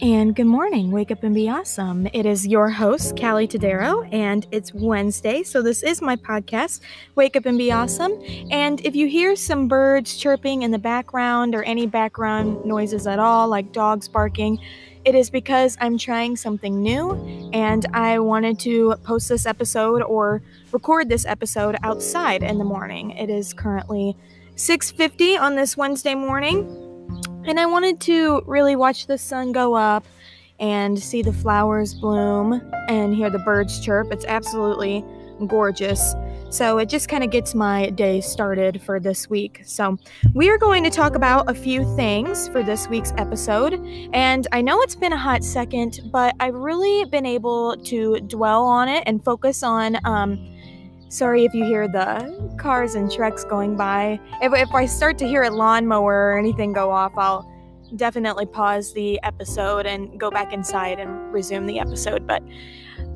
And good morning, wake up and be awesome. It is your host, Callie Tadero, and it's Wednesday, so this is my podcast, Wake Up and Be Awesome. And if you hear some birds chirping in the background or any background noises at all, like dogs barking, it is because I'm trying something new and I wanted to post this episode or record this episode outside in the morning. It is currently 6:50 on this Wednesday morning and I wanted to really watch the sun go up and see the flowers bloom and hear the birds chirp. It's absolutely gorgeous. So it just kind of gets my day started for this week. So we are going to talk about a few things for this week's episode. And I know it's been a hot second, but I've really been able to dwell on it and focus on um, Sorry if you hear the cars and trucks going by. If, if I start to hear a lawnmower or anything go off, I'll definitely pause the episode and go back inside and resume the episode. But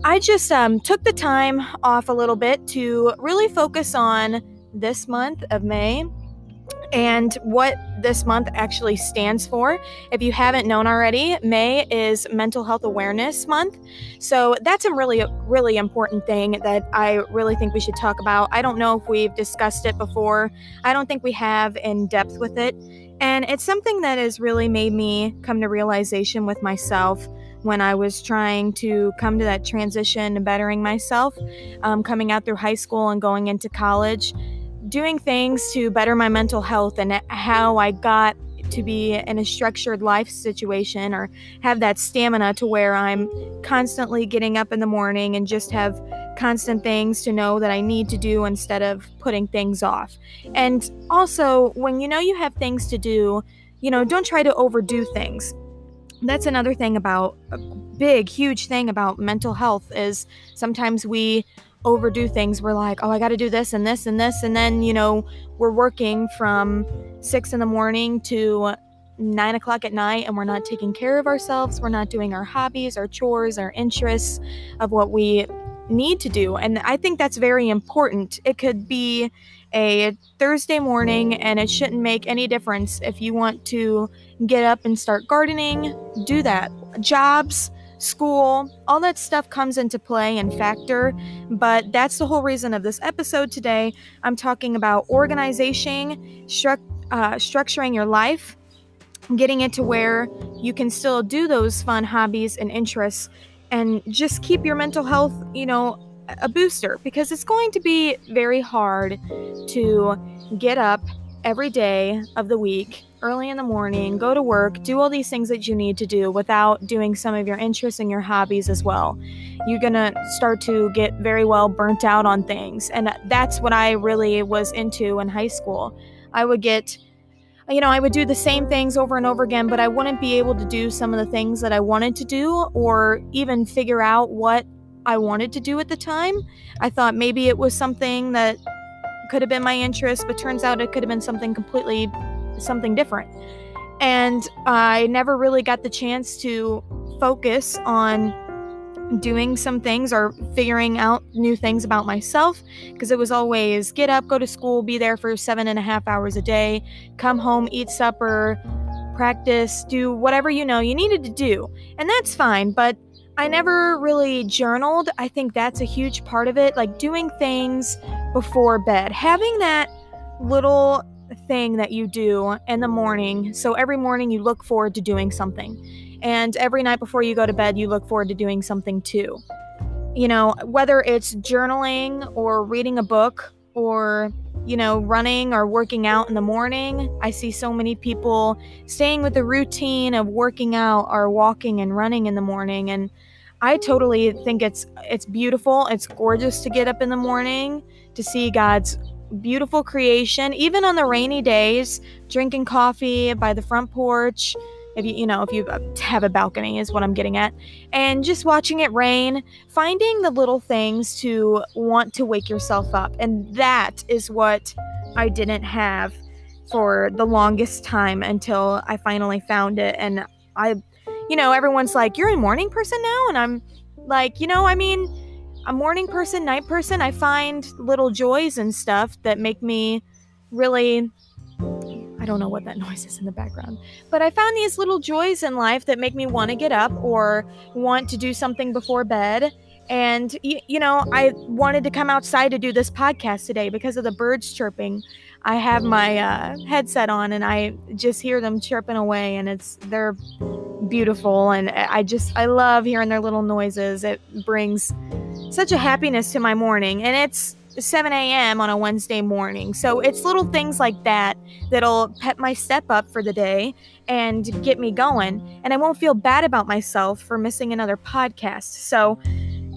I just um, took the time off a little bit to really focus on this month of May and what this month actually stands for. If you haven't known already, May is Mental Health Awareness Month. So that's a really, really important thing that I really think we should talk about. I don't know if we've discussed it before, I don't think we have in depth with it. And it's something that has really made me come to realization with myself when I was trying to come to that transition, bettering myself, um, coming out through high school and going into college doing things to better my mental health and how I got to be in a structured life situation or have that stamina to where I'm constantly getting up in the morning and just have constant things to know that I need to do instead of putting things off. And also, when you know you have things to do, you know, don't try to overdo things. That's another thing about a big, huge thing about mental health is sometimes we overdo things. We're like, oh, I got to do this and this and this. And then, you know, we're working from six in the morning to nine o'clock at night and we're not taking care of ourselves. We're not doing our hobbies, our chores, our interests of what we need to do. And I think that's very important. It could be a Thursday morning and it shouldn't make any difference if you want to get up and start gardening, do that. Jobs, school, all that stuff comes into play and factor, but that's the whole reason of this episode today. I'm talking about organization, stru- uh, structuring your life, getting it to where you can still do those fun hobbies and interests and just keep your mental health, you know, a booster because it's going to be very hard to get up every day of the week early in the morning, go to work, do all these things that you need to do without doing some of your interests and your hobbies as well. You're going to start to get very well burnt out on things. And that's what I really was into in high school. I would get you know, I would do the same things over and over again, but I wouldn't be able to do some of the things that I wanted to do or even figure out what I wanted to do at the time. I thought maybe it was something that could have been my interest, but turns out it could have been something completely something different. And I never really got the chance to focus on doing some things or figuring out new things about myself because it was always get up, go to school, be there for seven and a half hours a day, come home, eat supper, practice, do whatever you know you needed to do. And that's fine, but I never really journaled. I think that's a huge part of it, like doing things before bed. Having that little thing that you do in the morning. So every morning you look forward to doing something. And every night before you go to bed, you look forward to doing something too. You know, whether it's journaling or reading a book or, you know, running or working out in the morning. I see so many people staying with the routine of working out or walking and running in the morning and I totally think it's it's beautiful. It's gorgeous to get up in the morning to see God's beautiful creation, even on the rainy days, drinking coffee by the front porch. If you, you know, if you have a balcony, is what I'm getting at, and just watching it rain, finding the little things to want to wake yourself up. And that is what I didn't have for the longest time until I finally found it. And I, you know, everyone's like, You're a morning person now? And I'm like, You know, I mean, a morning person, night person, I find little joys and stuff that make me really I don't know what that noise is in the background. But I found these little joys in life that make me want to get up or want to do something before bed. And, you, you know, I wanted to come outside to do this podcast today because of the birds chirping. I have my uh, headset on and I just hear them chirping away, and it's they're beautiful. And I just, I love hearing their little noises. It brings such a happiness to my morning. And it's 7 a.m. on a Wednesday morning. So it's little things like that that'll pep my step up for the day and get me going. And I won't feel bad about myself for missing another podcast. So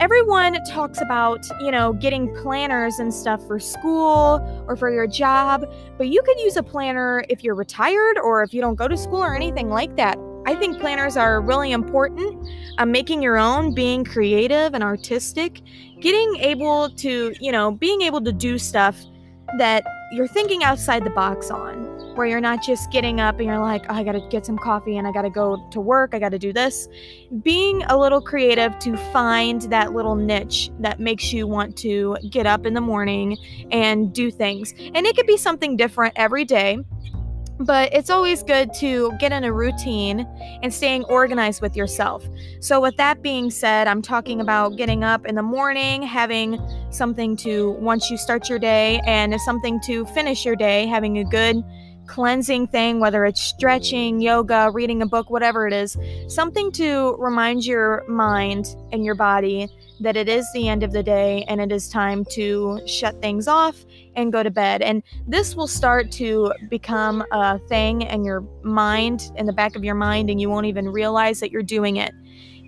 everyone talks about, you know, getting planners and stuff for school or for your job, but you could use a planner if you're retired or if you don't go to school or anything like that. I think planners are really important. Um, making your own, being creative and artistic, getting able to, you know, being able to do stuff that you're thinking outside the box on, where you're not just getting up and you're like, oh, I gotta get some coffee and I gotta go to work, I gotta do this. Being a little creative to find that little niche that makes you want to get up in the morning and do things. And it could be something different every day but it's always good to get in a routine and staying organized with yourself. So, with that being said, I'm talking about getting up in the morning, having something to once you start your day, and something to finish your day, having a good cleansing thing, whether it's stretching, yoga, reading a book, whatever it is, something to remind your mind and your body that it is the end of the day and it is time to shut things off and go to bed. And this will start to become a thing in your mind, in the back of your mind, and you won't even realize that you're doing it.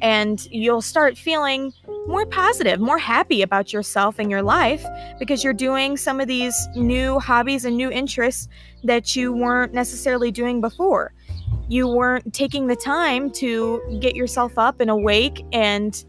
And you'll start feeling more positive, more happy about yourself and your life because you're doing some of these new hobbies and new interests that you weren't necessarily doing before. You weren't taking the time to get yourself up and awake and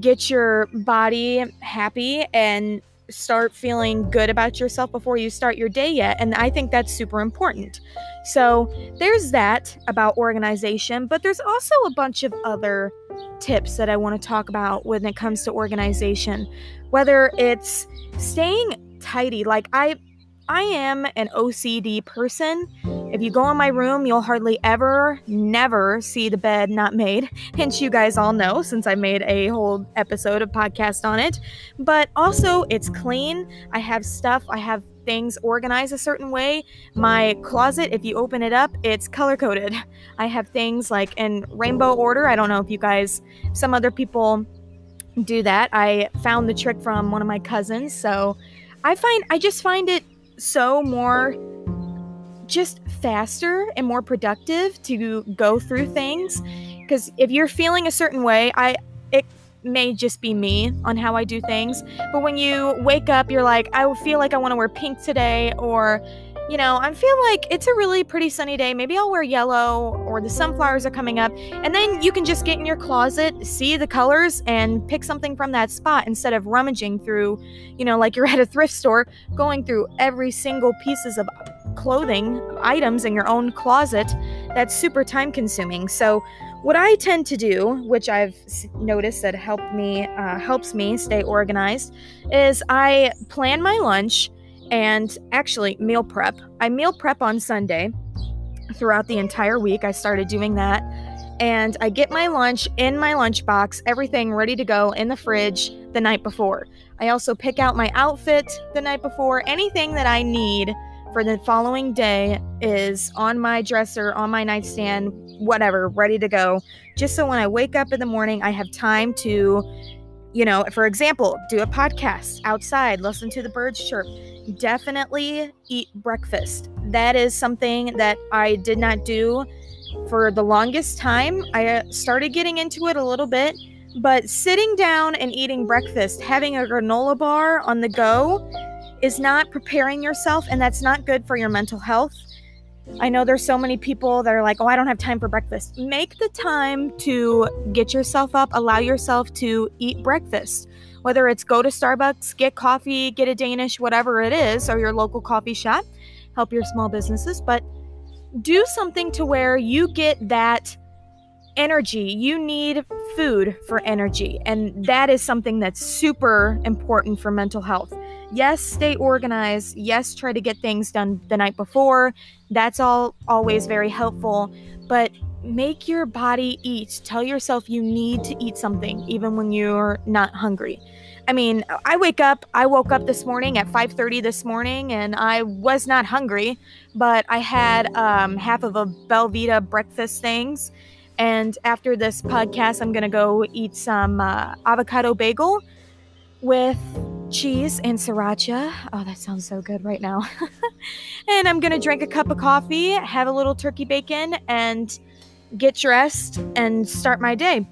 get your body happy and start feeling good about yourself before you start your day yet. And I think that's super important. So there's that about organization, but there's also a bunch of other tips that I want to talk about when it comes to organization. Whether it's staying tidy, like I I am an OCD person. If you go in my room, you'll hardly ever, never see the bed not made. Hence, you guys all know since I made a whole episode of podcast on it. But also, it's clean. I have stuff, I have things organized a certain way. My closet, if you open it up, it's color coded. I have things like in rainbow order. I don't know if you guys, some other people do that. I found the trick from one of my cousins. So I find, I just find it so more just faster and more productive to go through things because if you're feeling a certain way i it may just be me on how i do things but when you wake up you're like i feel like i want to wear pink today or you know, I feel like it's a really pretty sunny day. Maybe I'll wear yellow or the sunflowers are coming up. And then you can just get in your closet, see the colors, and pick something from that spot instead of rummaging through, you know, like you're at a thrift store, going through every single pieces of clothing items in your own closet. That's super time consuming. So, what I tend to do, which I've noticed that helped me uh, helps me stay organized, is I plan my lunch and actually meal prep. I meal prep on Sunday throughout the entire week. I started doing that. And I get my lunch in my lunchbox, everything ready to go in the fridge the night before. I also pick out my outfit the night before. Anything that I need for the following day is on my dresser, on my nightstand, whatever, ready to go. Just so when I wake up in the morning, I have time to, you know, for example, do a podcast outside, listen to the birds chirp, definitely eat breakfast. That is something that I did not do for the longest time. I uh, started getting into it a little bit, but sitting down and eating breakfast, having a granola bar on the go, is not preparing yourself, and that's not good for your mental health. I know there's so many people that are like, oh, I don't have time for breakfast. Make the time to get yourself up, allow yourself to eat breakfast whether it's go to Starbucks, get coffee, get a Danish, whatever it is, or your local coffee shop, help your small businesses, but do something to where you get that energy. You need food for energy, and that is something that's super important for mental health. Yes, stay organized. Yes, try to get things done the night before. That's all always very helpful. But make your body eat. Tell yourself you need to eat something even when you're not hungry. I mean, I wake up, I woke up this morning at 5:30 this morning and I was not hungry, but I had um, half of a Belvita breakfast things. And after this podcast, I'm to go eat some uh, avocado bagel with cheese and sriracha. Oh, that sounds so good right now. and I'm going to drink a cup of coffee, have a little turkey bacon, and get dressed and start my day.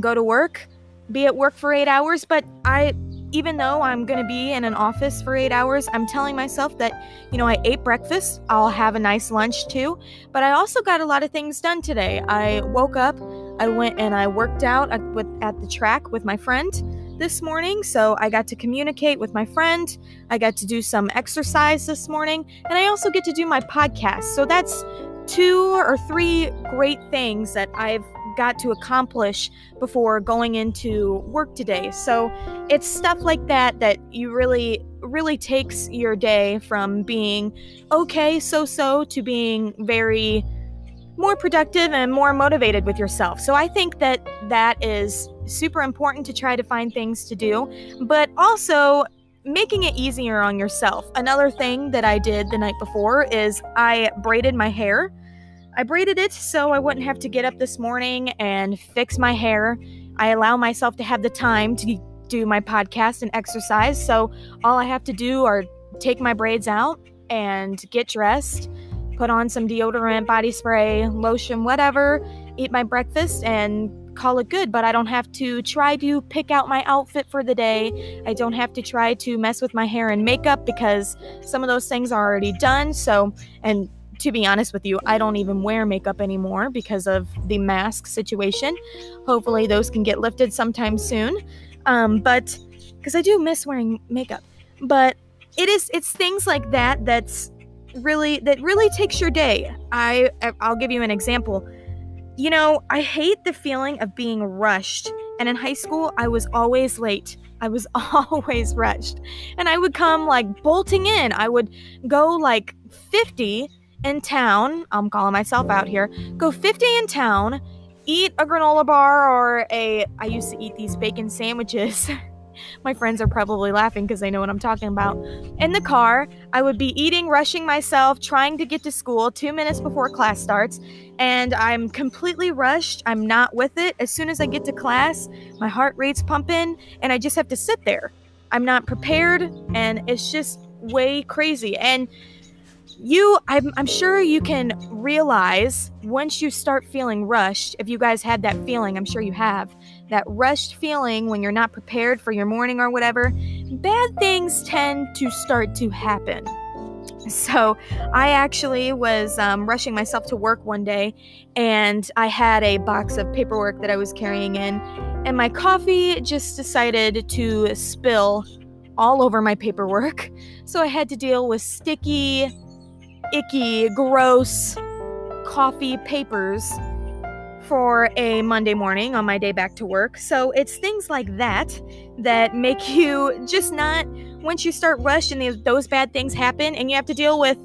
Go to work be at work for eight hours, but I, even though I'm going to be in an office for eight hours, I'm telling myself that, you know, I ate breakfast, I'll have a nice lunch too, but I also got a lot of things done today. I woke up, I went and I worked out at, with, at the track with my friend this morning, so I got to communicate with my friend. I got to do some exercise this morning, and I also get to do my podcast. So that's two or three great things that I've got to accomplish before going into work today. So it's stuff like that that you really, really takes your day from being okay, so so, to being very more productive and more motivated with yourself. So I think that that is super important to try to find things to do, but also making it easier on yourself. Another thing that I did the night before is I braided my hair. I braided it so I wouldn't have to get up this morning and fix my hair. I allow myself to have the time to do my podcast and exercise. So all I have to do are take my braids out and get dressed, put on some deodorant, body spray, lotion, whatever, eat my breakfast, and call it good. But I don't have to try to pick out my outfit for the day. I don't have to try to mess with my hair and makeup because some of those things are already done. So, and to be honest with you, I don't even wear makeup anymore because of the mask situation. Hopefully, those can get lifted sometime soon. Um, but because I do miss wearing makeup, but it is it's things like that that's really that really takes your day. I I'll give you an example. You know, I hate the feeling of being rushed. And in high school, I was always late. I was always rushed. And I would come like bolting in. I would go like 50 in town, I'm calling myself out here, go 50 in town, eat a granola bar or a, I used to eat these bacon sandwiches. My friends are probably laughing because they know what I'm talking about. In the car, I would be eating, rushing myself, trying to get to school two minutes before class starts, and I'm completely rushed. I'm not with it. As soon as I get to class, my heart rate's pumping, and I just have to sit there. I'm not prepared, and it's just way crazy. And you I'm, I'm sure you can realize once you start feeling rushed if you guys had that feeling i'm sure you have that rushed feeling when you're not prepared for your morning or whatever bad things tend to start to happen. So i actually was um, rushing myself to work one day and i had a box of paperwork that i was carrying in and my coffee just decided to spill all over my paperwork. So i had to deal with sticky icky, gross coffee papers for a Monday morning on my day back to work. So it's things like that that make you just not, once you start rushing, those bad things happen and you have to deal with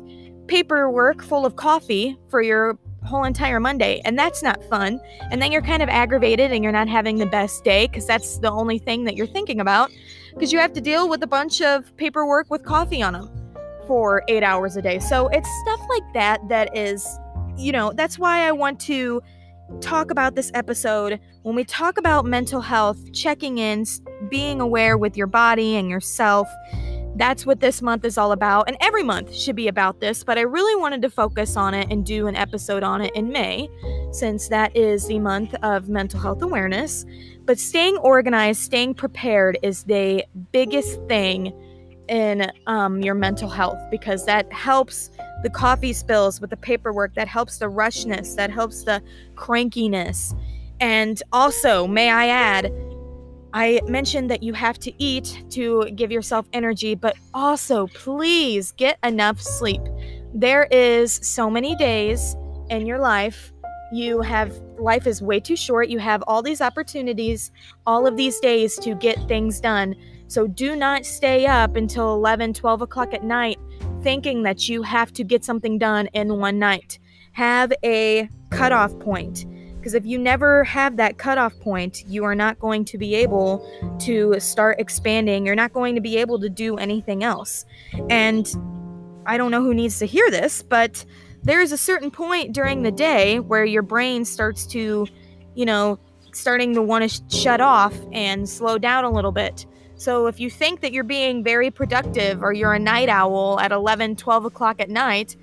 paperwork full of coffee for your whole entire Monday. And that's not fun. And then you're kind of aggravated and you're not having the best day because that's the only thing that you're thinking about because you have to deal with a bunch of paperwork with coffee on them for eight hours a day. So it's stuff like that that is, you know, that's why I want to talk about this episode. When we talk about mental health, checking in, being aware with your body and yourself, that's what this month is all about. And every month should be about this, but I really wanted to focus on it and do an episode on it in May, since that is the month of mental health awareness. But staying organized, staying prepared is the biggest thing in um, your mental health because that helps the coffee spills with the paperwork, that helps the rushness, that helps the crankiness. And also, may I add, I mentioned that you have to eat to give yourself energy, but also please get enough sleep. There is so many days in your life. You have life is way too short. You have all these opportunities, all of these days to get things done So do not stay up until 11, 12 o'clock at night thinking that you have to get something done in one night. Have a cutoff point. Because if you never have that cutoff point, you are not going to be able to start expanding. You're not going to be able to do anything else. And I don't know who needs to hear this, but there is a certain point during the day where your brain starts to, you know, starting to want to sh- shut off and slow down a little bit. So if you think that you're being very productive or you're a night owl at 11, 12 o'clock at night,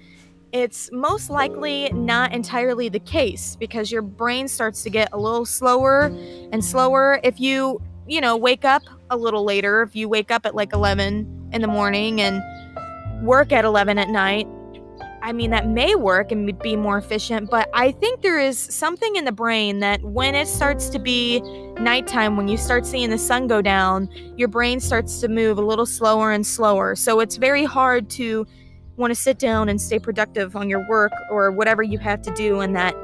it's most likely not entirely the case because your brain starts to get a little slower and slower if you, you know, wake up a little later. If you wake up at like 11 in the morning and work at 11 at night, I mean, that may work and be more efficient, but I think there is something in the brain that when it starts to be nighttime, when you start seeing the sun go down, your brain starts to move a little slower and slower. So it's very hard to want to sit down and stay productive on your work or whatever you have to do in that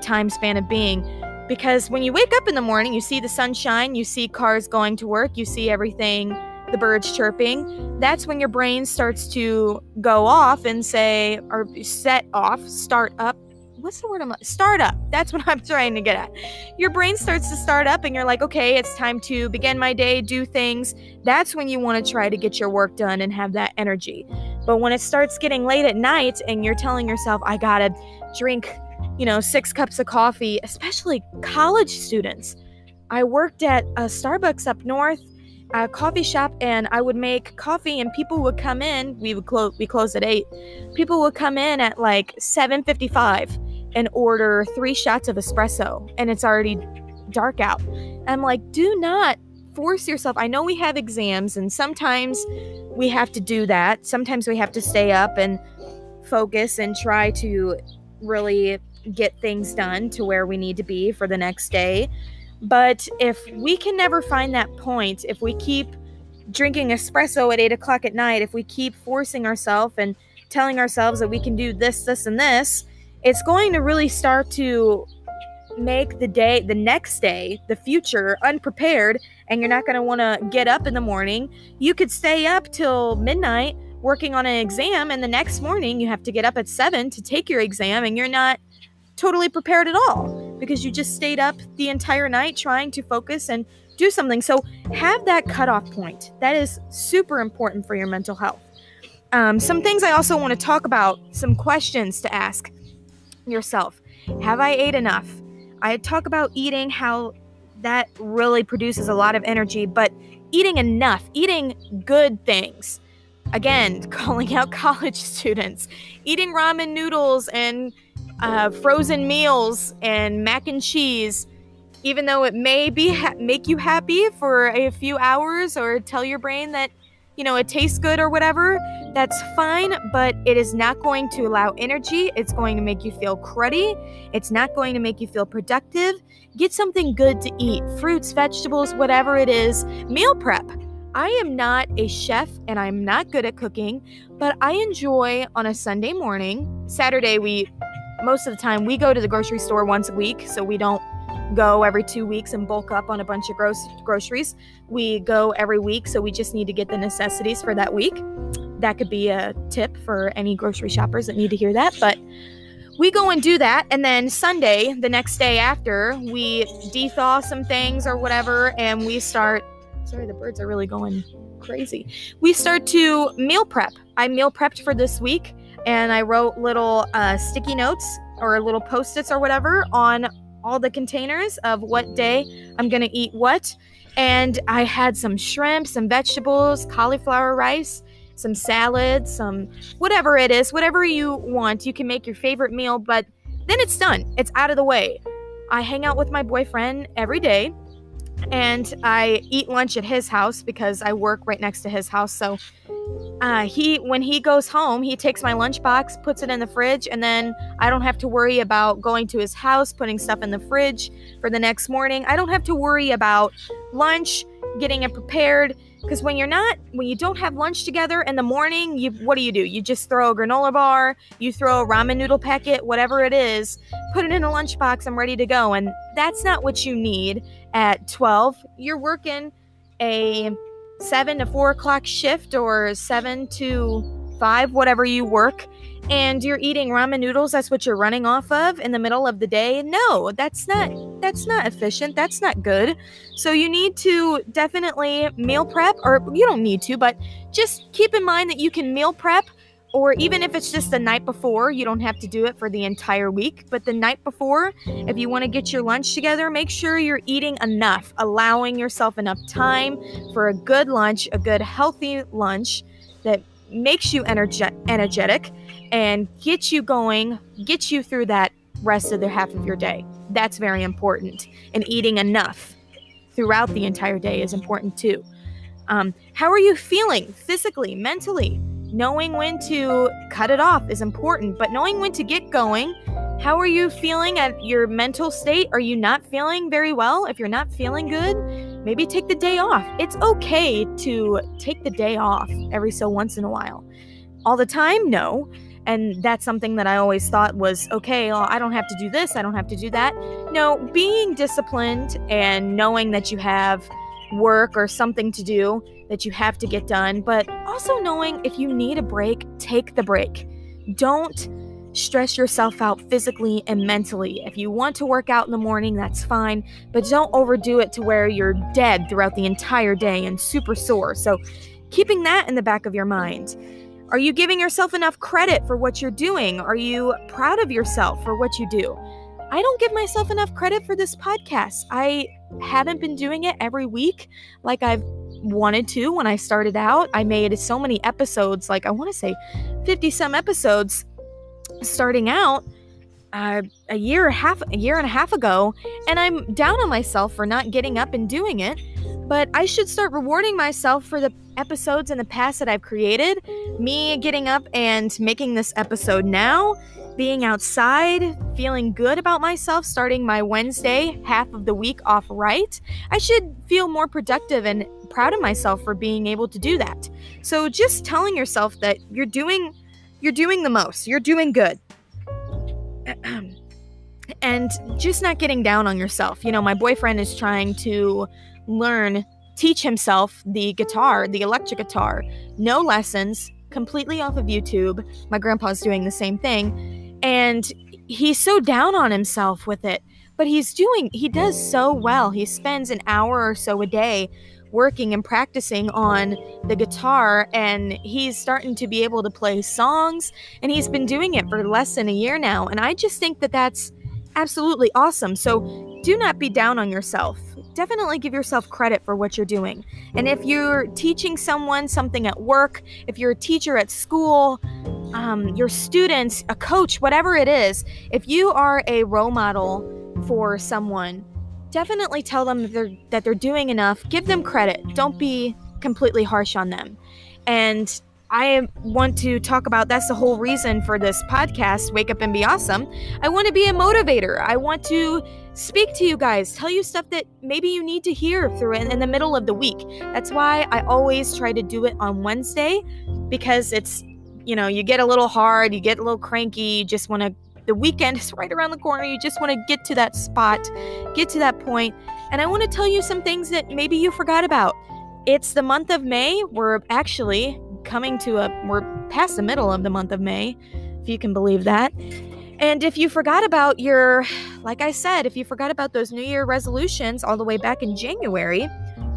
time span of being. Because when you wake up in the morning, you see the sunshine, you see cars going to work, you see everything, the birds chirping. That's when your brain starts to go off and say, or set off, start up. What's the word I'm like? start up? That's what I'm trying to get at. Your brain starts to start up, and you're like, okay, it's time to begin my day, do things. That's when you want to try to get your work done and have that energy. But when it starts getting late at night and you're telling yourself, I gotta drink, you know, six cups of coffee, especially college students. I worked at a Starbucks up north, a coffee shop, and I would make coffee, and people would come in. We would close. We closed at eight. People would come in at like seven fifty-five and order three shots of espresso, and it's already dark out. I'm like, do not force yourself. I know we have exams, and sometimes we have to do that. Sometimes we have to stay up and focus and try to really get things done to where we need to be for the next day. But if we can never find that point, if we keep drinking espresso at eight o'clock at night, if we keep forcing ourselves and telling ourselves that we can do this, this, and this, it's going to really start to make the day, the next day, the future unprepared, and you're not going to want to get up in the morning. You could stay up till midnight working on an exam, and the next morning you have to get up at seven to take your exam, and you're not totally prepared at all because you just stayed up the entire night trying to focus and do something. So have that cutoff point. That is super important for your mental health. Um, some things I also want to talk about, some questions to ask yourself. Have I ate enough? I talk about eating, how that really produces a lot of energy, but eating enough, eating good things. Again, calling out college students, eating ramen noodles and uh, frozen meals and mac and cheese, even though it may be ha- make you happy for a few hours or tell your brain that you know, it tastes good or whatever, that's fine, but it is not going to allow energy. It's going to make you feel cruddy. It's not going to make you feel productive. Get something good to eat fruits, vegetables, whatever it is. Meal prep. I am not a chef and I'm not good at cooking, but I enjoy on a Sunday morning. Saturday, we, most of the time, we go to the grocery store once a week, so we don't go every two weeks and bulk up on a bunch of gross groceries. We go every week, so we just need to get the necessities for that week. That could be a tip for any grocery shoppers that need to hear that. But we go and do that, and then Sunday, the next day after, we dethaw some things or whatever, and we start. Sorry, the birds are really going crazy. We start to meal prep. I meal prepped for this week, and I wrote little uh, sticky notes or little post its or whatever on all the containers of what day I'm to eat what. And I had some shrimp, some vegetables, cauliflower rice, some salad, some whatever it is, whatever you want. You can make your favorite meal, but then it's done. It's out of the way. I hang out with my boyfriend every day and I eat lunch at his house because I work right next to his house. So uh, he when he goes home, he takes my lunchbox, puts it in the fridge, and then I don't have to worry about going to his house, putting stuff in the fridge for the next morning. I don't have to worry about lunch, getting it prepared. Because when you're not, when you don't have lunch together in the morning, you what do you do? You just throw a granola bar, you throw a ramen noodle packet, whatever it is, put it in a lunchbox. I'm ready to go, and that's not what you need at 12. You're working a seven to four o'clock shift or seven to five, whatever you work, and you're eating ramen noodles, that's what you're running off of in the middle of the day. No, that's not that's not efficient. That's not good. So you need to definitely meal prep or you don't need to, but just keep in mind that you can meal prep or even if it's just the night before, you don't have to do it for the entire week, but the night before, if you want to get your lunch together, make sure you're eating enough, allowing yourself enough time for a good lunch, a good healthy lunch that makes you energe- energetic and gets you going, gets you through that rest of the half of your day. That's very important. And eating enough throughout the entire day is important too. Um, how are you feeling physically, mentally? Knowing when to cut it off is important, but knowing when to get going. How are you feeling at your mental state? Are you not feeling very well? If you're not feeling good, maybe take the day off. It's okay to take the day off every so once in a while. All the time? No. And that's something that I always thought was okay, well, I don't have to do this, I don't have to do that. No, being disciplined and knowing that you have work or something to do that you have to get done, but also knowing if you need a break, take the break. Don't stress yourself out physically and mentally. If you want to work out in the morning, that's fine, but don't overdo it to where you're dead throughout the entire day and super sore. So, keeping that in the back of your mind. Are you giving yourself enough credit for what you're doing? Are you proud of yourself for what you do? I don't give myself enough credit for this podcast. I haven't been doing it every week like I've wanted to when I started out. I made so many episodes, like I want to say 50 some episodes starting out uh, a year half a year and a half ago, and I'm down on myself for not getting up and doing it. But I should start rewarding myself for the episodes in the past that I've created. Me getting up and making this episode now, being outside, feeling good about myself, starting my Wednesday half of the week off right. I should feel more productive and proud of myself for being able to do that. So just telling yourself that you're doing you're doing the most. You're doing good. and just not getting down on yourself. You know, my boyfriend is trying to learn teach himself the guitar, the electric guitar. No lessons, completely off of YouTube. My grandpa's doing the same thing. And he's so down on himself with it. But he's doing, he does so well. He spends an hour or so a day working and practicing on the guitar and he's starting to be able to play songs and he's been doing it for less than a year now and i just think that that's absolutely awesome. So do not be down on yourself. Definitely give yourself credit for what you're doing. And if you're teaching someone something at work if you're a teacher at school um, your students a coach whatever it is if you are a role model for someone definitely tell them that they're, that they're doing enough. Give them credit. Don't be completely harsh on them. And I want to talk about that's the whole reason for this podcast, Wake Up and Be Awesome. I want to be a motivator. I want to speak to you guys, tell you stuff that maybe you need to hear through in, in the middle of the week. That's why I always try to do it on Wednesday because it's, you know, you get a little hard, you get a little cranky, you just want to the weekend is right around the corner. You just want to get to that spot, get to that point. And I want to tell you some things that maybe you forgot about. It's the month of May. We're actually coming to a, we're past the middle of the month of May, if you can believe that. And if you forgot about your, like I said, if you forgot about those New Year resolutions all the way back in January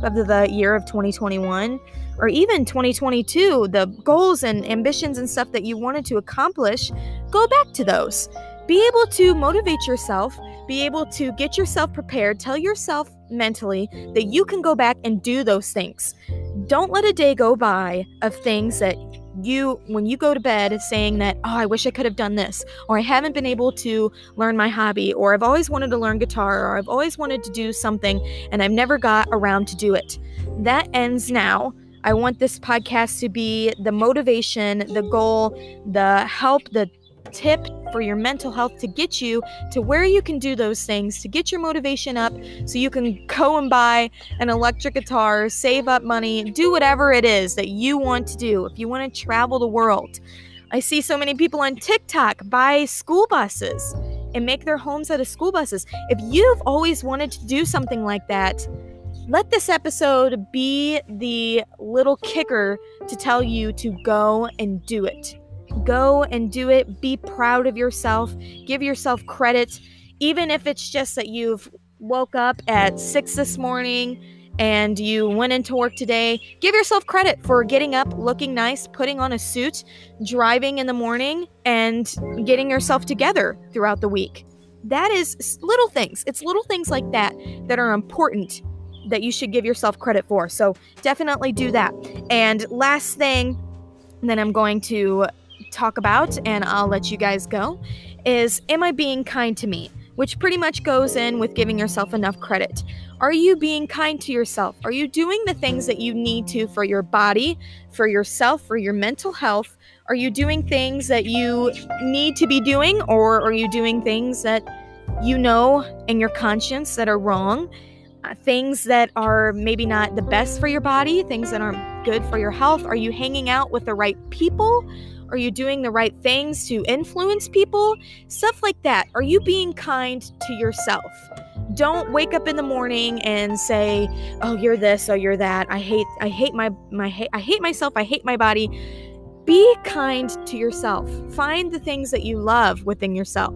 of the year of 2021, or even 2022, the goals and ambitions and stuff that you wanted to accomplish, go back to those. Be able to motivate yourself, be able to get yourself prepared, tell yourself mentally that you can go back and do those things. Don't let a day go by of things that you when you go to bed saying that oh i wish i could have done this or i haven't been able to learn my hobby or i've always wanted to learn guitar or i've always wanted to do something and i've never got around to do it that ends now I want this podcast to be the motivation, the goal, the help, the tip for your mental health to get you to where you can do those things, to get your motivation up so you can go and buy an electric guitar, save up money, do whatever it is that you want to do. If you want to travel the world, I see so many people on TikTok buy school buses and make their homes out of school buses. If you've always wanted to do something like that, let this episode be the little kicker to tell you to go and do it. Go and do it. Be proud of yourself. Give yourself credit, even if it's just that you've woke up at six this morning and you went into work today, give yourself credit for getting up, looking nice, putting on a suit, driving in the morning, and getting yourself together throughout the week. That is little things. It's little things like that that are important that you should give yourself credit for. So definitely do that. And last thing that I'm going to talk about, and I'll let you guys go, is Am I being kind to me? Which pretty much goes in with giving yourself enough credit. Are you being kind to yourself? Are you doing the things that you need to for your body, for yourself, for your mental health? Are you doing things that you need to be doing, or are you doing things that you know in your conscience that are wrong? Uh, things that are maybe not the best for your body, things that aren't good for your health? Are you hanging out with the right people? Are you doing the right things to influence people? Stuff like that. Are you being kind to yourself? Don't wake up in the morning and say, "Oh, you're this, oh, you're that. I hate I hate my my I hate myself. I hate my body." Be kind to yourself. Find the things that you love within yourself.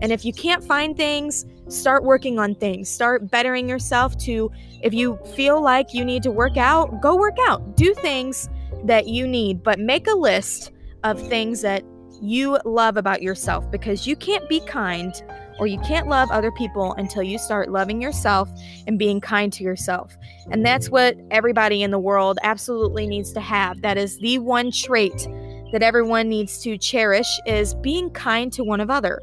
And if you can't find things, start working on things. Start bettering yourself to if you feel like you need to work out, go work out. Do things that you need, but make a list of things that you love about yourself because you can't be kind or you can't love other people until you start loving yourself and being kind to yourself. And that's what everybody in the world absolutely needs to have. That is the one trait that everyone needs to cherish is being kind to one of other.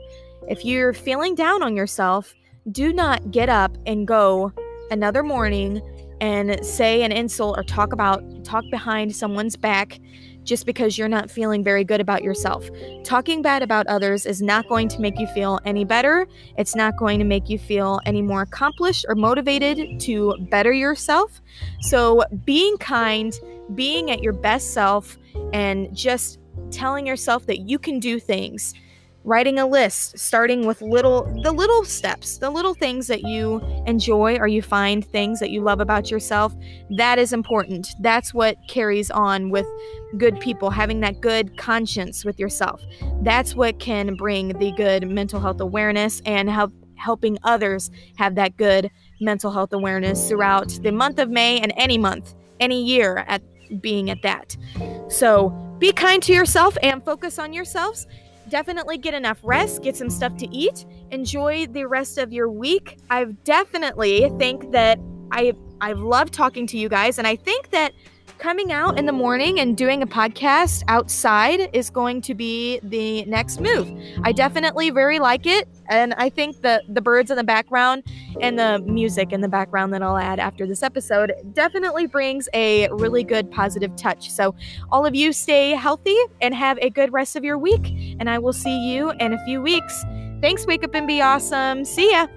If you're feeling down on yourself, do not get up and go another morning and say an insult or talk about talk behind someone's back just because you're not feeling very good about yourself. Talking bad about others is not going to make you feel any better. It's not going to make you feel any more accomplished or motivated to better yourself. So, being kind, being at your best self, and just telling yourself that you can do things writing a list starting with little the little steps the little things that you enjoy or you find things that you love about yourself that is important. That's what carries on with good people having that good conscience with yourself. That's what can bring the good mental health awareness and help helping others have that good mental health awareness throughout the month of May and any month any year at being at that. So be kind to yourself and focus on yourselves definitely get enough rest, get some stuff to eat, enjoy the rest of your week. I definitely think that I I've loved talking to you guys and I think that coming out in the morning and doing a podcast outside is going to be the next move. I definitely very like it. And I think the the birds in the background and the music in the background that I'll add after this episode definitely brings a really good positive touch. So all of you stay healthy and have a good rest of your week. And I will see you in a few weeks. Thanks, Wake Up and Be Awesome. See ya.